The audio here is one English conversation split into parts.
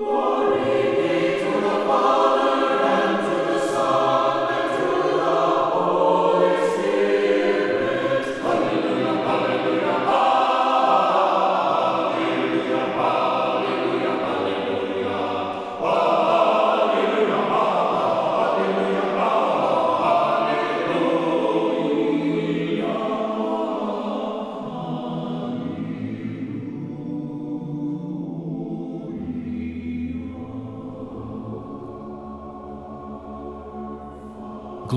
Lord.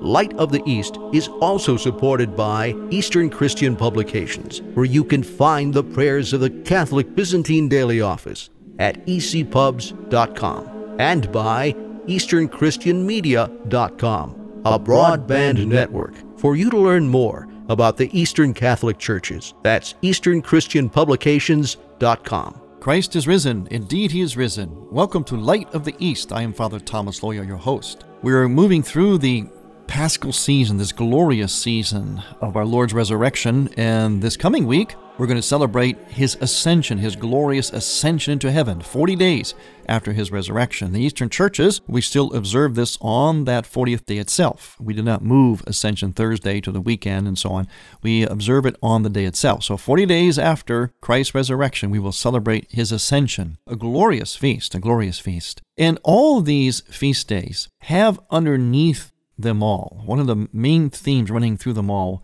Light of the East is also supported by Eastern Christian Publications, where you can find the prayers of the Catholic Byzantine Daily Office at ecpubs.com and by EasternChristianMedia.com, a broadband network for you to learn more about the Eastern Catholic Churches. That's EasternChristianPublications.com. Christ is risen. Indeed, he is risen. Welcome to Light of the East. I am Father Thomas Loya, your host. We're moving through the Paschal season, this glorious season of our Lord's resurrection, and this coming week, we're going to celebrate his ascension, his glorious ascension into heaven, 40 days after his resurrection. The Eastern churches, we still observe this on that 40th day itself. We do not move Ascension Thursday to the weekend and so on. We observe it on the day itself. So 40 days after Christ's resurrection, we will celebrate his ascension, a glorious feast, a glorious feast. And all these feast days have underneath them all, one of the main themes running through them all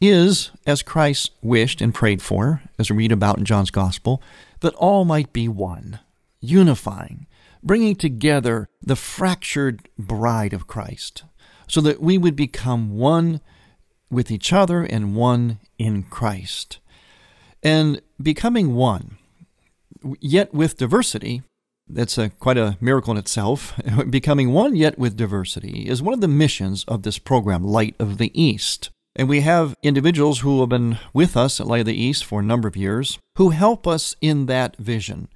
is, as Christ wished and prayed for, as we read about in John's Gospel, that all might be one, unifying, bringing together the fractured bride of Christ, so that we would become one with each other and one in Christ. And becoming one, yet with diversity, that's a, quite a miracle in itself. Becoming one yet with diversity is one of the missions of this program, Light of the East. And we have individuals who have been with us at Light of the East for a number of years who help us in that vision.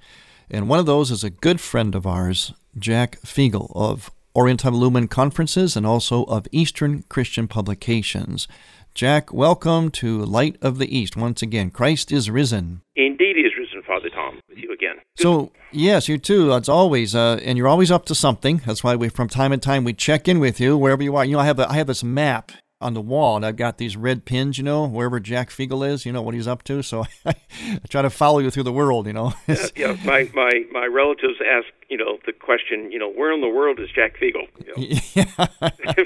And one of those is a good friend of ours, Jack Figel of Orientale Lumen Conferences and also of Eastern Christian Publications. Jack, welcome to Light of the East. Once again, Christ is risen. Indeed, he is risen, Father Tom, with you again. Good. So, yes, you too. As always, uh, and you're always up to something. That's why we, from time to time, we check in with you wherever you are. You know, I have a, I have this map on the wall, and I've got these red pins, you know, wherever Jack Figel is, you know, what he's up to. So I, try to follow you through the world, you know. yeah, yeah, my, my, my relatives ask, you know, the question, you know, where in the world is Jack Figel? You know?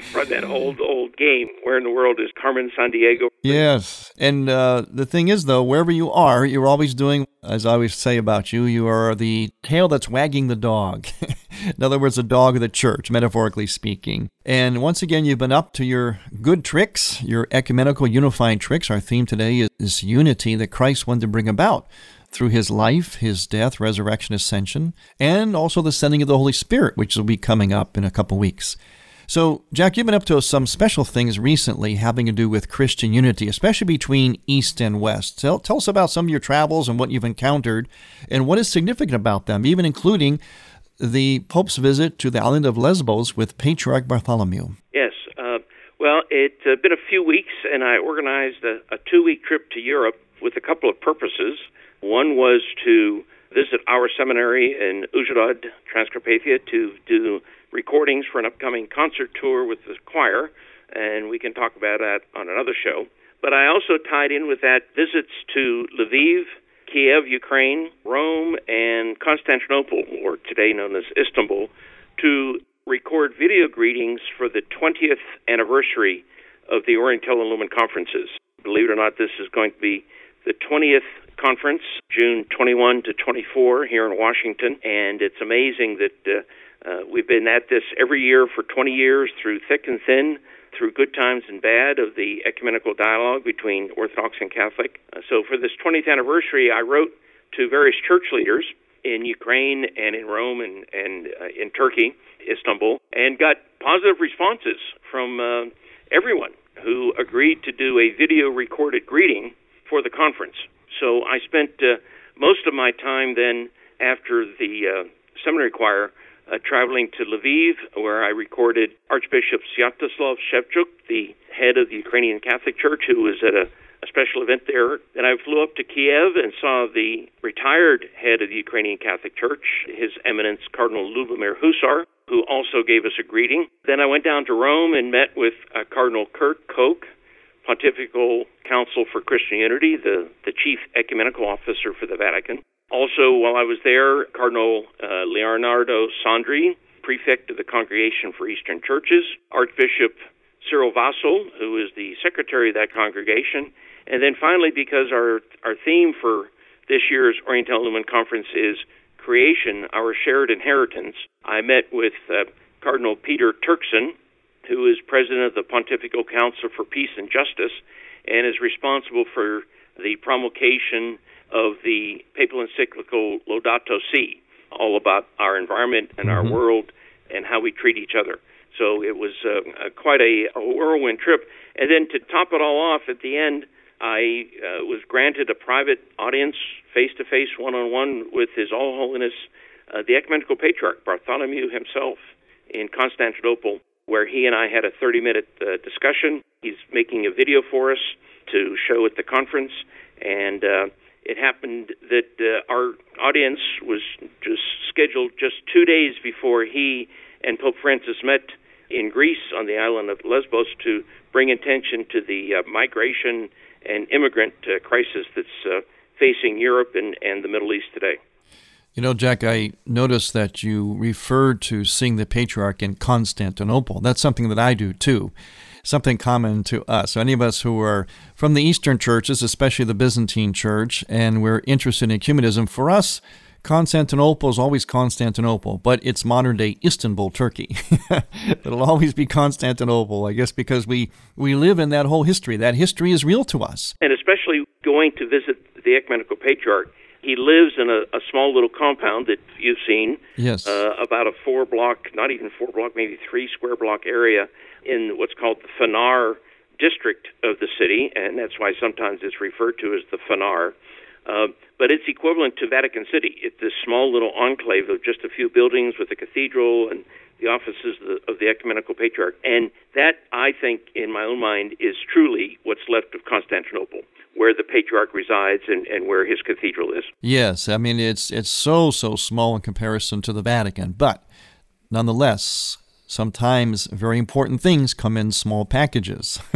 From that old, old game, where in the world is Carmen San Diego? Yes. And uh, the thing is, though, wherever you are, you're always doing, as I always say about you, you are the tail that's wagging the dog. in other words, the dog of the church, metaphorically speaking. And once again, you've been up to your good tricks, your ecumenical unifying tricks. Our theme today is this unity that Christ wanted to bring about through his life, his death, resurrection, ascension, and also the sending of the Holy Spirit, which will be coming up in a couple weeks. So, Jack, you've been up to some special things recently having to do with Christian unity, especially between East and West. Tell, tell us about some of your travels and what you've encountered and what is significant about them, even including the Pope's visit to the island of Lesbos with Patriarch Bartholomew. Yes. Well, it's uh, been a few weeks, and I organized a, a two week trip to Europe with a couple of purposes. One was to visit our seminary in Užhorod, Transcarpathia, to do recordings for an upcoming concert tour with the choir, and we can talk about that on another show. But I also tied in with that visits to Lviv, Kiev, Ukraine, Rome, and Constantinople, or today known as Istanbul, to record video greetings for the 20th anniversary of the Orientale Lumen conferences. Believe it or not, this is going to be the 20th conference, June 21 to 24 here in Washington, and it's amazing that uh, uh, we've been at this every year for 20 years through thick and thin, through good times and bad of the ecumenical dialogue between Orthodox and Catholic. Uh, so for this 20th anniversary, I wrote to various church leaders in Ukraine and in Rome and, and uh, in Turkey, Istanbul, and got positive responses from uh, everyone who agreed to do a video recorded greeting for the conference. So I spent uh, most of my time then after the uh, seminary choir uh, traveling to Lviv, where I recorded Archbishop Sviatoslav Shevchuk, the head of the Ukrainian Catholic Church, who was at a, a special event there. And I flew up to Kiev and saw the retired head of the Ukrainian Catholic Church, His Eminence Cardinal Lubomir Husar, who also gave us a greeting. Then I went down to Rome and met with uh, Cardinal Kurt Koch, Pontifical Council for Christian Unity, the, the chief ecumenical officer for the Vatican. Also, while I was there, Cardinal uh, Leonardo Sandri, prefect of the Congregation for Eastern Churches, Archbishop Cyril Vasil, who is the secretary of that congregation, and then finally, because our our theme for this year's Orientale Lumen Conference is creation, our shared inheritance, I met with uh, Cardinal Peter Turkson, who is president of the Pontifical Council for Peace and Justice, and is responsible for the promulgation of the papal encyclical Laudato Si, all about our environment and our mm-hmm. world and how we treat each other. So it was uh, quite a, a whirlwind trip. And then to top it all off, at the end, I uh, was granted a private audience, face to face, one on one, with His All Holiness, uh, the Ecumenical Patriarch Bartholomew himself in Constantinople, where he and I had a 30 minute uh, discussion. He's making a video for us to show at the conference, and uh, it happened that uh, our audience was just scheduled just two days before he and Pope Francis met in Greece on the island of Lesbos to bring attention to the uh, migration and immigrant uh, crisis that's uh, facing Europe and, and the Middle East today. You know, Jack, I noticed that you referred to seeing the patriarch in Constantinople. That's something that I do too something common to us. So any of us who are from the Eastern churches, especially the Byzantine Church, and we're interested in ecumenism, for us, Constantinople is always Constantinople, but it's modern day Istanbul, Turkey. It'll always be Constantinople, I guess, because we, we live in that whole history. That history is real to us. And especially going to visit the ecumenical patriarch. He lives in a, a small little compound that you've seen. Yes. Uh, about a four block, not even four block, maybe three square block area in what's called the Phanar district of the city, and that's why sometimes it's referred to as the Phanar. Uh, but it's equivalent to Vatican City. It's this small little enclave of just a few buildings with a cathedral and the offices of the, of the Ecumenical Patriarch. And that, I think, in my own mind, is truly what's left of Constantinople where the patriarch resides and, and where his cathedral is. Yes, I mean it's it's so so small in comparison to the Vatican, but nonetheless, sometimes very important things come in small packages.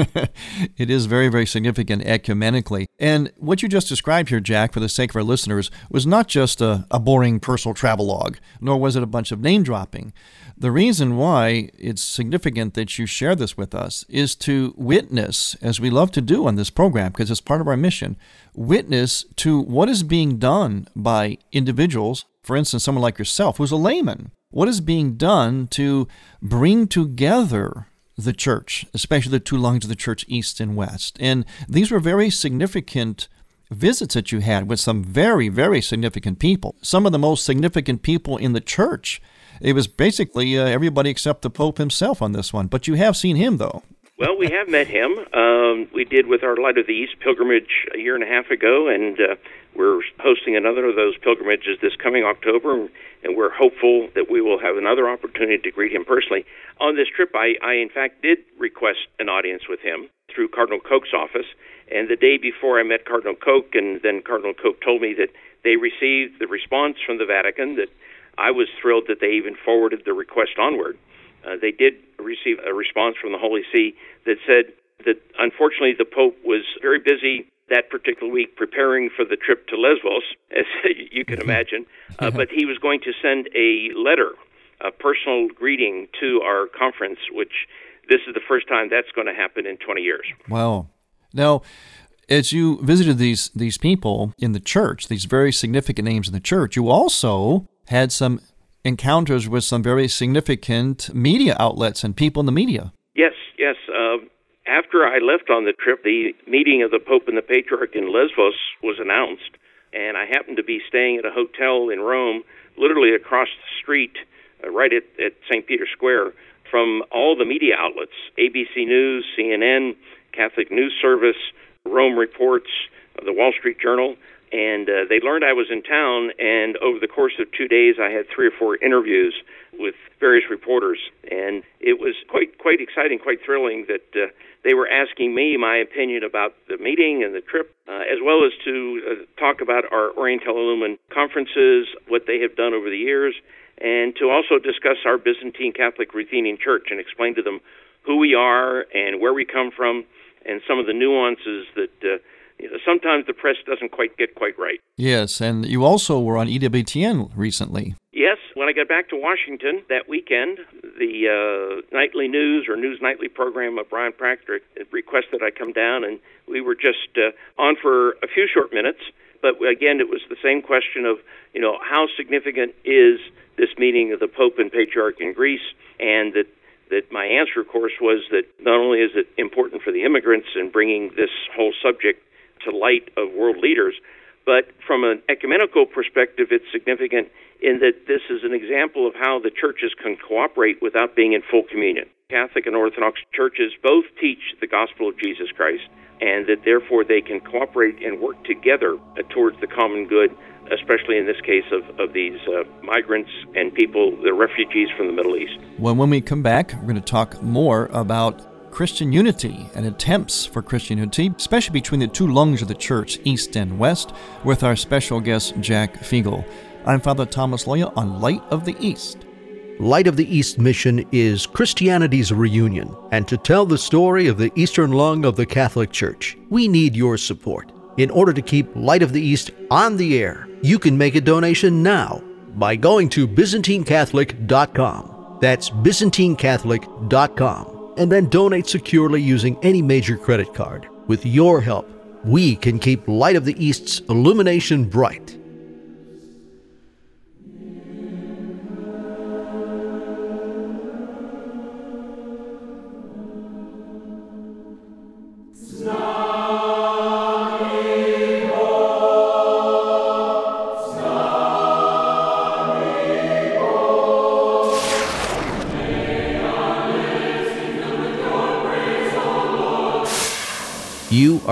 it is very, very significant ecumenically. And what you just described here, Jack, for the sake of our listeners, was not just a, a boring personal travelogue, nor was it a bunch of name dropping. The reason why it's significant that you share this with us is to witness, as we love to do on this program, because it's part of our mission, witness to what is being done by individuals, for instance, someone like yourself, who's a layman what is being done to bring together the church, especially the two lungs of the church, east and west. And these were very significant visits that you had with some very, very significant people, some of the most significant people in the church. It was basically uh, everybody except the Pope himself on this one, but you have seen him, though. Well, we have met him. Um, we did with our Light of the East pilgrimage a year and a half ago, and uh, we're hosting another of those pilgrimages this coming October, and we're hopeful that we will have another opportunity to greet him personally. On this trip, I, I in fact did request an audience with him through Cardinal Koch's office, and the day before I met Cardinal Koch, and then Cardinal Koch told me that they received the response from the Vatican that I was thrilled that they even forwarded the request onward uh, they did receive a response from the Holy See that said that unfortunately the Pope was very busy that particular week preparing for the trip to Lesbos, as you can mm-hmm. imagine, uh, but he was going to send a letter, a personal greeting to our conference, which this is the first time that's going to happen in 20 years. Wow. Now, as you visited these these people in the church, these very significant names in the church, you also had some encounters with some very significant media outlets and people in the media. Yes, yes. Uh, after I left on the trip, the meeting of the Pope and the Patriarch in Lesvos was announced, and I happened to be staying at a hotel in Rome, literally across the street, uh, right at, at St. Peter's Square, from all the media outlets ABC News, CNN, Catholic News Service, Rome Reports, the Wall Street Journal and uh, they learned I was in town. And over the course of two days, I had three or four interviews with various reporters, and it was quite quite exciting, quite thrilling that uh, they were asking me my opinion about the meeting and the trip, uh, as well as to uh, talk about our Oriental conferences, what they have done over the years, and to also discuss our Byzantine Catholic Ruthenian Church and explain to them who we are and where we come from, and some of the nuances that uh, sometimes the press doesn't quite get quite right. Yes, and you also were on EWTN recently. Yes, when I got back to Washington that weekend, the uh, nightly news or news nightly program of Brian Patrick requested I come down, and we were just uh, on for a few short minutes. But again, it was the same question of, you know, how significant is this meeting of the Pope and Patriarch in Greece, and that that my answer, of course, was that not only is it important for the immigrants and bringing this whole subject to light of world leaders. But from an ecumenical perspective, it's significant in that this is an example of how the churches can cooperate without being in full communion. Catholic and Orthodox churches both teach the gospel of Jesus Christ, and that therefore they can cooperate and work together towards the common good, especially in this case of, of these uh, migrants and people, the refugees from the Middle East. Well, when we come back, we're going to talk more about Christian unity and attempts for Christian unity, especially between the two lungs of the church, East and West, with our special guest, Jack Figel. I'm Father Thomas Loya on Light of the East. Light of the East mission is Christianity's reunion, and to tell the story of the Eastern lung of the Catholic Church, we need your support. In order to keep Light of the East on the air, you can make a donation now by going to ByzantineCatholic.com. That's ByzantineCatholic.com and then donate securely using any major credit card. With your help, we can keep Light of the East's illumination bright.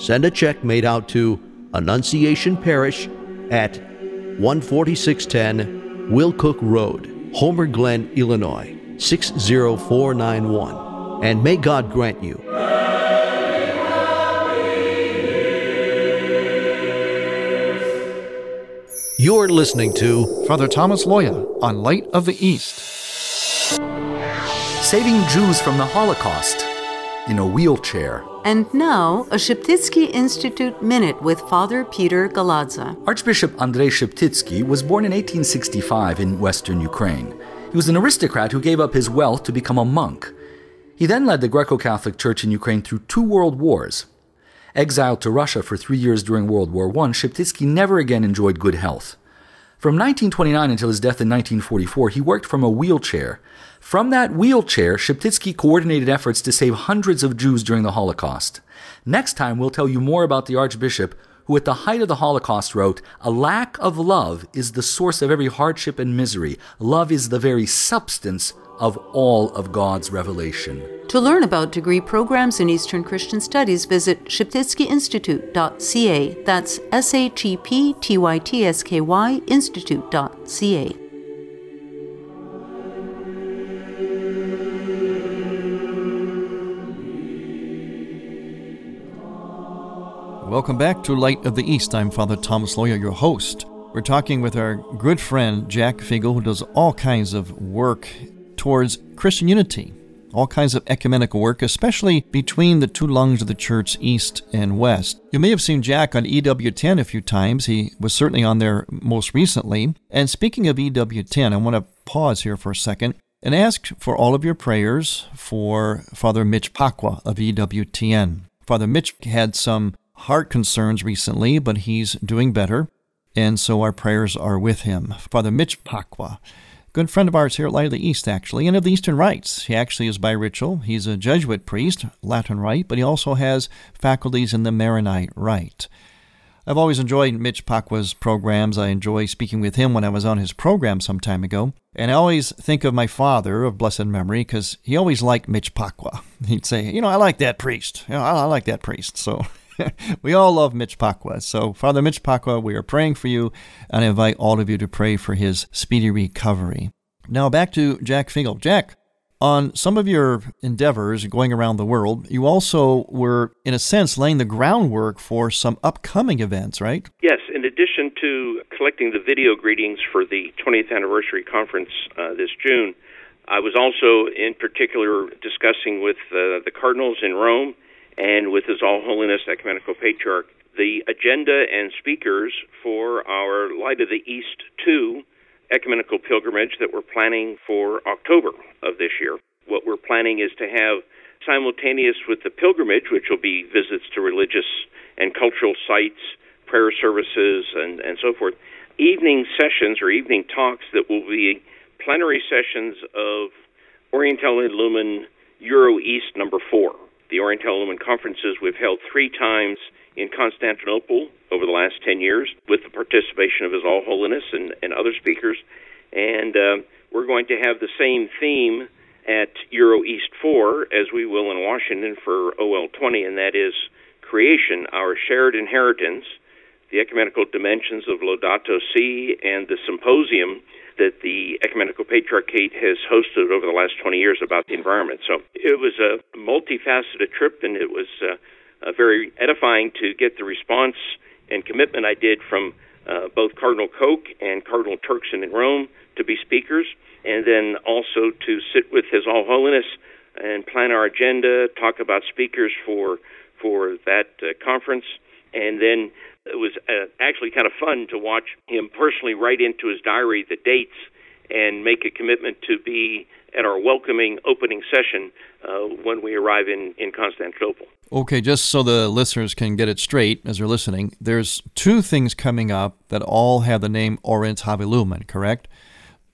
Send a check made out to Annunciation Parish at 14610 Willcook Road, Homer Glen, Illinois 60491. And may God grant you. You're listening to Father Thomas Loya on Light of the East saving Jews from the Holocaust in a wheelchair. And now, a Sheptytsky Institute Minute with Father Peter Galadza. Archbishop Andrei Sheptytsky was born in 1865 in western Ukraine. He was an aristocrat who gave up his wealth to become a monk. He then led the Greco Catholic Church in Ukraine through two world wars. Exiled to Russia for three years during World War I, Sheptytsky never again enjoyed good health. From 1929 until his death in 1944, he worked from a wheelchair, from that wheelchair, Sheptytsky coordinated efforts to save hundreds of Jews during the Holocaust. Next time, we'll tell you more about the Archbishop who, at the height of the Holocaust, wrote, A lack of love is the source of every hardship and misery. Love is the very substance of all of God's revelation. To learn about degree programs in Eastern Christian Studies, visit sheptytskyinstitute.ca. That's S H E P T Y T S K Y Institute.ca. Welcome back to Light of the East. I'm Father Thomas Loya, your host. We're talking with our good friend Jack Figel, who does all kinds of work towards Christian unity all kinds of ecumenical work, especially between the two lungs of the church, east and west. You may have seen Jack on EWTN a few times. He was certainly on there most recently. And speaking of EWTN, I want to pause here for a second and ask for all of your prayers for Father Mitch Pacwa of EWTN. Father Mitch had some heart concerns recently, but he's doing better, and so our prayers are with him. Father Mitch Pacwa, good friend of ours here at Light of the East, actually, and of the Eastern Rites. He actually is bi-ritual. He's a Jesuit priest, Latin Rite, but he also has faculties in the Maronite Rite. I've always enjoyed Mitch Pacwa's programs. I enjoy speaking with him when I was on his program some time ago. And I always think of my father of blessed memory because he always liked Mitch Pacwa. He'd say, You know, I like that priest. You know, I like that priest. So we all love Mitch Pacwa. So, Father Mitch Pacwa, we are praying for you and I invite all of you to pray for his speedy recovery. Now, back to Jack Figel. Jack, on some of your endeavors going around the world, you also were, in a sense, laying the groundwork for some upcoming events, right? Yes. In addition to collecting the video greetings for the 20th anniversary conference uh, this June, I was also, in particular, discussing with uh, the cardinals in Rome and with His All Holiness Ecumenical Patriarch the agenda and speakers for our Light of the East 2 ecumenical pilgrimage that we're planning for October of this year. What we're planning is to have simultaneous with the pilgrimage, which will be visits to religious and cultural sites, prayer services, and, and so forth, evening sessions or evening talks that will be plenary sessions of Orientale Lumen Euro East number four. The Oriental conferences we've held three times in Constantinople over the last 10 years with the participation of His All Holiness and, and other speakers. And uh, we're going to have the same theme at Euro East 4 as we will in Washington for OL 20, and that is creation, our shared inheritance, the ecumenical dimensions of Laudato Si, and the symposium that the Ecumenical Patriarchate has hosted over the last 20 years about the environment. So it was a multifaceted trip, and it was uh, uh, very edifying to get the response and commitment I did from uh, both Cardinal Koch and Cardinal Turkson in Rome to be speakers, and then also to sit with His All Holiness and plan our agenda, talk about speakers for for that uh, conference, and then it was uh, actually kind of fun to watch him personally write into his diary the dates and make a commitment to be at our welcoming opening session uh, when we arrive in, in Constantinople. Okay, just so the listeners can get it straight as they're listening, there's two things coming up that all have the name Orientale Lumen, correct?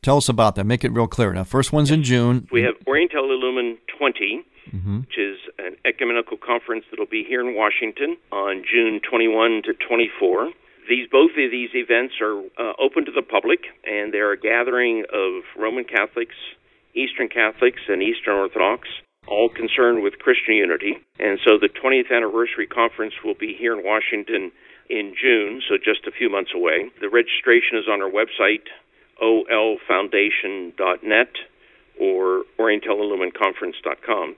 Tell us about that. Make it real clear. Now, first one's in June. We have Orientale Lumen 20, mm-hmm. which is an ecumenical conference that'll be here in Washington on June 21 to 24. These both of these events are uh, open to the public, and they're a gathering of Roman Catholics, Eastern Catholics, and Eastern Orthodox, all concerned with Christian unity. And so the 20th anniversary conference will be here in Washington in June, so just a few months away. The registration is on our website, olfoundation.net or orientalelumenconference.com.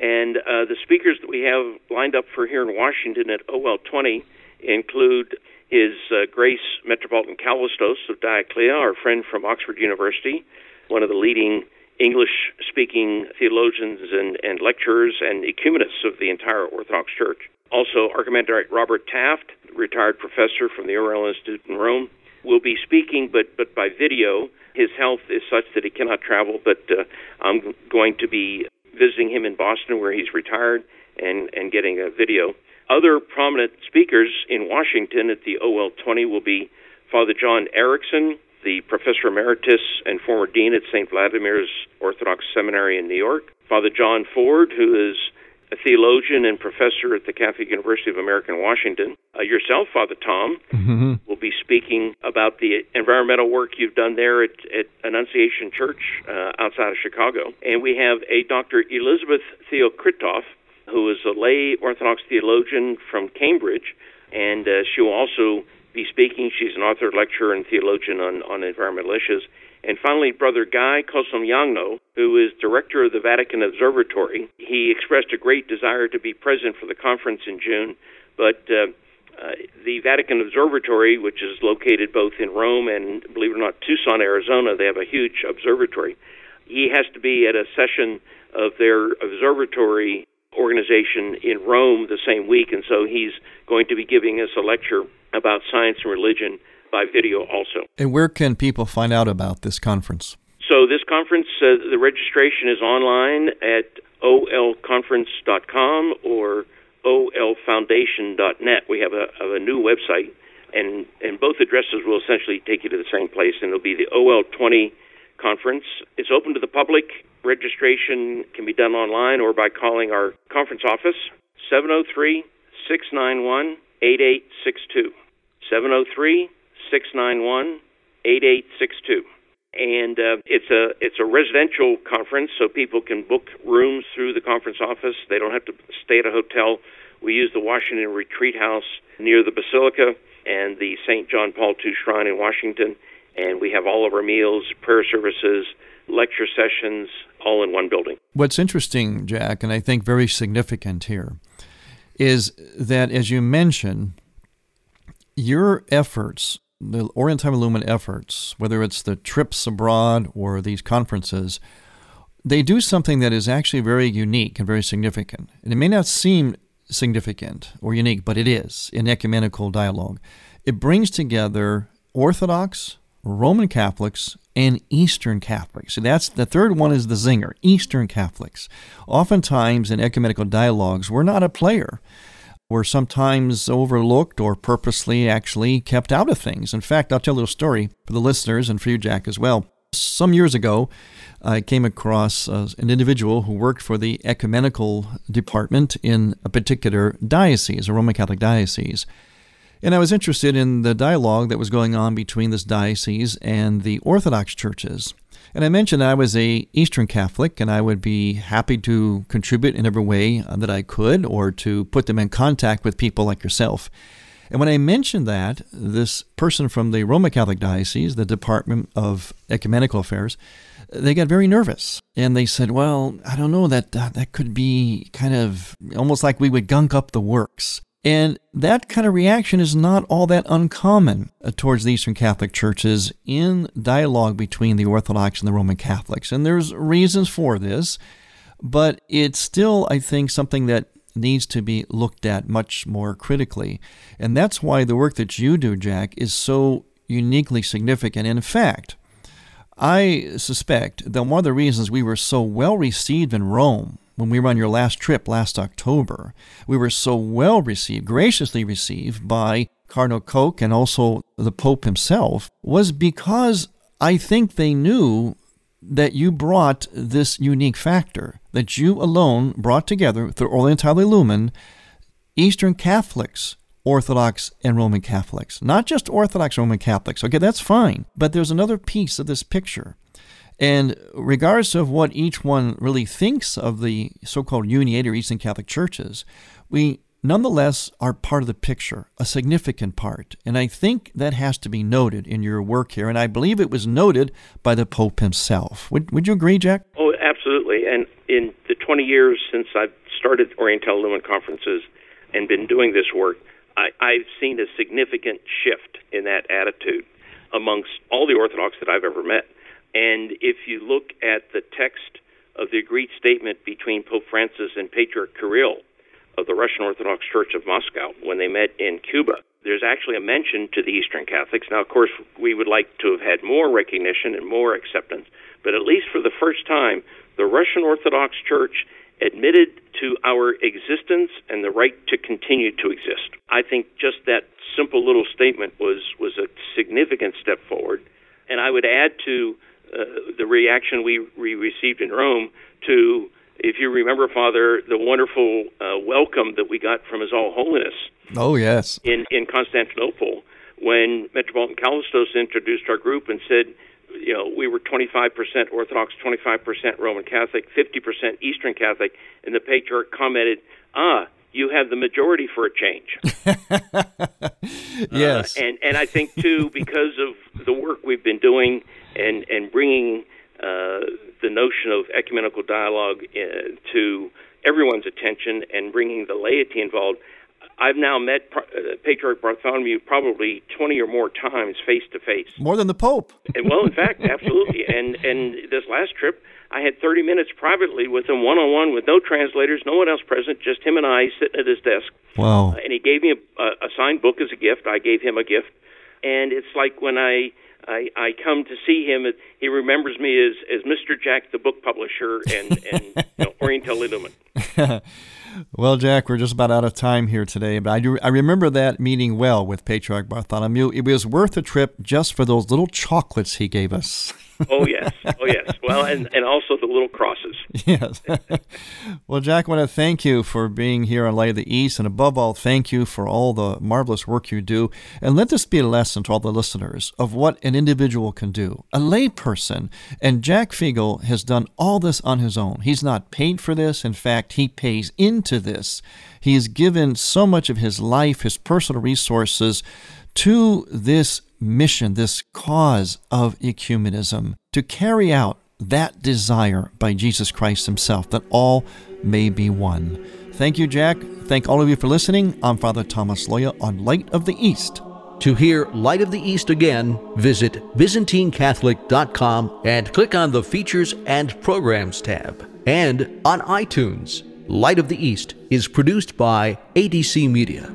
And uh, the speakers that we have lined up for here in Washington at OL 20 include His uh, Grace Metropolitan Kallistos of Dioclea, our friend from Oxford University, one of the leading English speaking theologians and, and lecturers and ecumenists of the entire Orthodox Church. Also, Archimandrite Robert Taft, retired professor from the Oriental Institute in Rome, will be speaking, but, but by video. His health is such that he cannot travel, but uh, I'm going to be visiting him in Boston, where he's retired, and, and getting a video. Other prominent speakers in Washington at the OL 20 will be Father John Erickson, the professor emeritus and former dean at St. Vladimir's Orthodox Seminary in New York, Father John Ford, who is a theologian and professor at the Catholic University of America in Washington. Uh, yourself, Father Tom, mm-hmm. will be speaking about the environmental work you've done there at, at Annunciation Church uh, outside of Chicago. And we have a Dr. Elizabeth Theokritoff, who is a lay Orthodox theologian from Cambridge, and uh, she will also be speaking. She's an author, lecturer, and theologian on, on environmental issues. And finally, Brother Guy Consolmagno, who is director of the Vatican Observatory. He expressed a great desire to be present for the conference in June, but uh, uh, the Vatican Observatory, which is located both in Rome and, believe it or not, Tucson, Arizona, they have a huge observatory. He has to be at a session of their observatory organization in Rome the same week, and so he's going to be giving us a lecture about science and religion by video also. And where can people find out about this conference? So this conference, uh, the registration is online at olconference.com or olfoundation.net. We have a, a new website, and, and both addresses will essentially take you to the same place, and it'll be the OL20 conference. It's open to the public. Registration can be done online or by calling our conference office, 703 691 8862. 703 691 8862 and uh, it's a it's a residential conference, so people can book rooms through the conference office. They don't have to stay at a hotel. We use the Washington Retreat House near the Basilica and the St. John Paul II Shrine in Washington, and we have all of our meals, prayer services, lecture sessions, all in one building. What's interesting, Jack, and I think very significant here, is that as you mentioned, your efforts the Orient Orientale Lumen efforts, whether it's the trips abroad or these conferences, they do something that is actually very unique and very significant. And it may not seem significant or unique, but it is in ecumenical dialogue. It brings together Orthodox, Roman Catholics, and Eastern Catholics. So that's the third one is the zinger, Eastern Catholics. Oftentimes in ecumenical dialogues, we're not a player were sometimes overlooked or purposely actually kept out of things. In fact, I'll tell a little story for the listeners and for you, Jack, as well. Some years ago, I came across uh, an individual who worked for the ecumenical department in a particular diocese, a Roman Catholic diocese. And I was interested in the dialogue that was going on between this diocese and the Orthodox churches. And I mentioned I was a Eastern Catholic, and I would be happy to contribute in every way that I could, or to put them in contact with people like yourself. And when I mentioned that, this person from the Roman Catholic Diocese, the Department of Ecumenical Affairs, they got very nervous and they said, "Well, I don't know that uh, that could be kind of almost like we would gunk up the works." And that kind of reaction is not all that uncommon uh, towards the Eastern Catholic churches in dialogue between the Orthodox and the Roman Catholics. And there's reasons for this, but it's still, I think, something that needs to be looked at much more critically. And that's why the work that you do, Jack, is so uniquely significant. In fact, I suspect that one of the reasons we were so well received in Rome when we were on your last trip last October. We were so well received, graciously received by Cardinal Koch and also the Pope himself, was because I think they knew that you brought this unique factor, that you alone brought together through Orientale Lumen Eastern Catholics, Orthodox and Roman Catholics. Not just Orthodox Roman Catholics. Okay, that's fine. But there's another piece of this picture. And regardless of what each one really thinks of the so called Uniated Eastern Catholic churches, we nonetheless are part of the picture, a significant part. And I think that has to be noted in your work here. And I believe it was noted by the Pope himself. Would, would you agree, Jack? Oh, absolutely. And in the 20 years since I've started Orientale Lumen conferences and been doing this work, I, I've seen a significant shift in that attitude amongst all the Orthodox that I've ever met. And if you look at the text of the agreed statement between Pope Francis and Patriarch Kirill of the Russian Orthodox Church of Moscow when they met in Cuba, there's actually a mention to the Eastern Catholics. Now, of course, we would like to have had more recognition and more acceptance, but at least for the first time, the Russian Orthodox Church admitted to our existence and the right to continue to exist. I think just that simple little statement was was a significant step forward. And I would add to uh, the reaction we, we received in Rome to, if you remember, Father, the wonderful uh, welcome that we got from His All Holiness. Oh, yes. In, in Constantinople, when Metropolitan Kallistos introduced our group and said, you know, we were 25% Orthodox, 25% Roman Catholic, 50% Eastern Catholic, and the patriarch commented, ah, you have the majority for a change. yes. Uh, and, and I think, too, because of the work we've been doing and and bringing uh, the notion of ecumenical dialogue uh, to everyone's attention and bringing the laity involved. I've now met uh, Patriarch Bartholomew probably 20 or more times face to face. More than the Pope. and well, in fact, absolutely. And and this last trip, I had 30 minutes privately with him, one on one, with no translators, no one else present, just him and I sitting at his desk. Wow. Uh, and he gave me a, a, a signed book as a gift. I gave him a gift. And it's like when I I, I come to see him. He remembers me as, as Mr. Jack, the book publisher, and, and you know, Orientale Lumen. well, Jack, we're just about out of time here today, but I do I remember that meeting well with Patriarch Bartholomew. It was worth the trip just for those little chocolates he gave us. oh yes, oh yes. Well, and and also the little crosses. Yes. well, Jack, I want to thank you for being here on Light of the East, and above all, thank you for all the marvelous work you do. And let this be a lesson to all the listeners of what an individual can do, a layperson. And Jack Figel has done all this on his own. He's not paid for this. In fact, he pays into this. He has given so much of his life, his personal resources to this mission, this cause of ecumenism, to carry out that desire by Jesus Christ Himself, that all may be one. Thank you, Jack. Thank all of you for listening. I'm Father Thomas Loya on Light of the East. To hear Light of the East again, visit ByzantineCatholic.com and click on the Features and Programs tab. And on iTunes, Light of the East is produced by ADC Media.